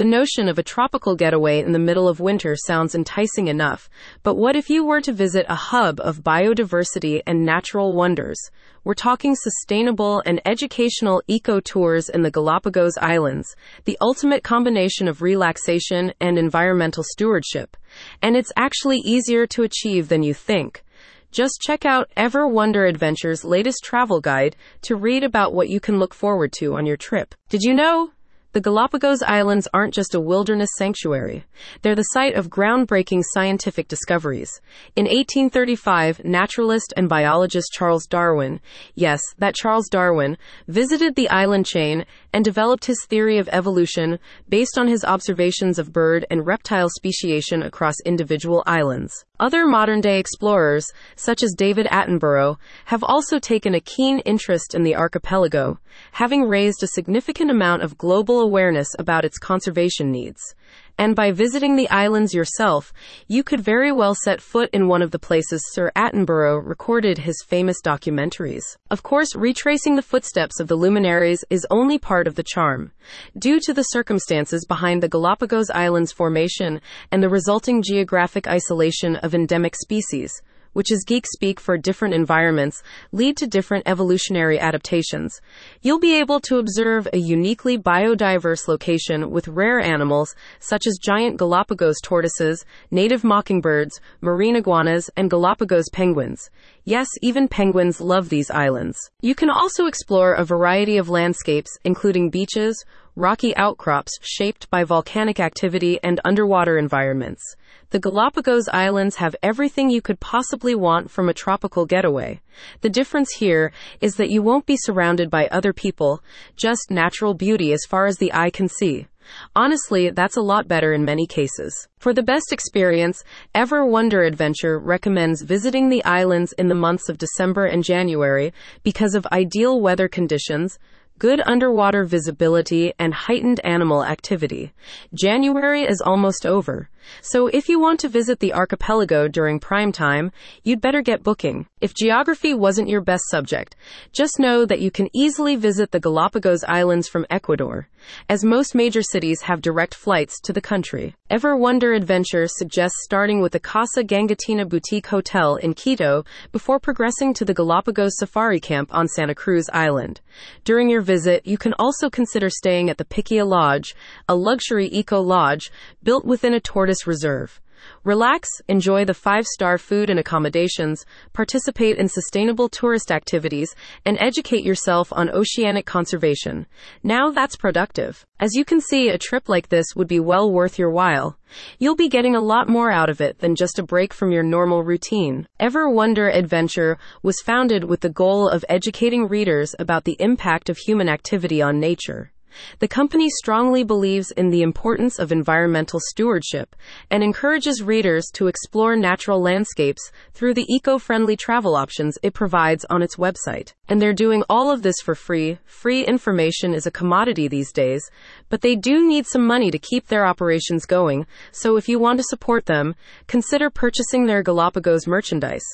The notion of a tropical getaway in the middle of winter sounds enticing enough, but what if you were to visit a hub of biodiversity and natural wonders? We're talking sustainable and educational eco tours in the Galapagos Islands, the ultimate combination of relaxation and environmental stewardship. And it's actually easier to achieve than you think. Just check out Ever Wonder Adventures' latest travel guide to read about what you can look forward to on your trip. Did you know? The Galapagos Islands aren't just a wilderness sanctuary. They're the site of groundbreaking scientific discoveries. In 1835, naturalist and biologist Charles Darwin, yes, that Charles Darwin, visited the island chain and developed his theory of evolution based on his observations of bird and reptile speciation across individual islands. Other modern day explorers, such as David Attenborough, have also taken a keen interest in the archipelago, having raised a significant amount of global awareness about its conservation needs. And by visiting the islands yourself, you could very well set foot in one of the places Sir Attenborough recorded his famous documentaries. Of course, retracing the footsteps of the luminaries is only part of the charm. Due to the circumstances behind the Galapagos Islands formation and the resulting geographic isolation of endemic species, which is geek speak for different environments, lead to different evolutionary adaptations. You'll be able to observe a uniquely biodiverse location with rare animals such as giant Galapagos tortoises, native mockingbirds, marine iguanas, and Galapagos penguins. Yes, even penguins love these islands. You can also explore a variety of landscapes, including beaches, rocky outcrops shaped by volcanic activity and underwater environments. The Galapagos Islands have everything you could possibly want from a tropical getaway. The difference here is that you won't be surrounded by other people, just natural beauty as far as the eye can see. Honestly, that's a lot better in many cases. For the best experience, Ever Wonder Adventure recommends visiting the islands in the months of December and January because of ideal weather conditions, good underwater visibility, and heightened animal activity. January is almost over, so if you want to visit the archipelago during prime time, you'd better get booking. If geography wasn't your best subject, just know that you can easily visit the Galapagos Islands from Ecuador, as most major cities have direct flights to the country. Ever Wonder Adventure suggests starting with the Casa Gangotena Boutique Hotel in Quito before progressing to the Galapagos Safari Camp on Santa Cruz Island. During your visit, you can also consider staying at the Pikaia Lodge, a luxury eco lodge built within a tortoise reserve. Relax, enjoy the five star food and accommodations, participate in sustainable tourist activities, and educate yourself on oceanic conservation. Now that's productive. As you can see, a trip like this would be well worth your while. You'll be getting a lot more out of it than just a break from your normal routine. Ever Wonder Adventure was founded with the goal of educating readers about the impact of human activity on nature. The company strongly believes in the importance of environmental stewardship and encourages readers to explore natural landscapes through the eco friendly travel options it provides on its website. And they're doing all of this for free. Free information is a commodity these days, but they do need some money to keep their operations going. So if you want to support them, consider purchasing their Galapagos merchandise.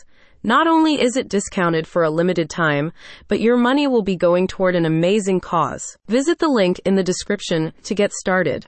Not only is it discounted for a limited time, but your money will be going toward an amazing cause. Visit the link in the description to get started.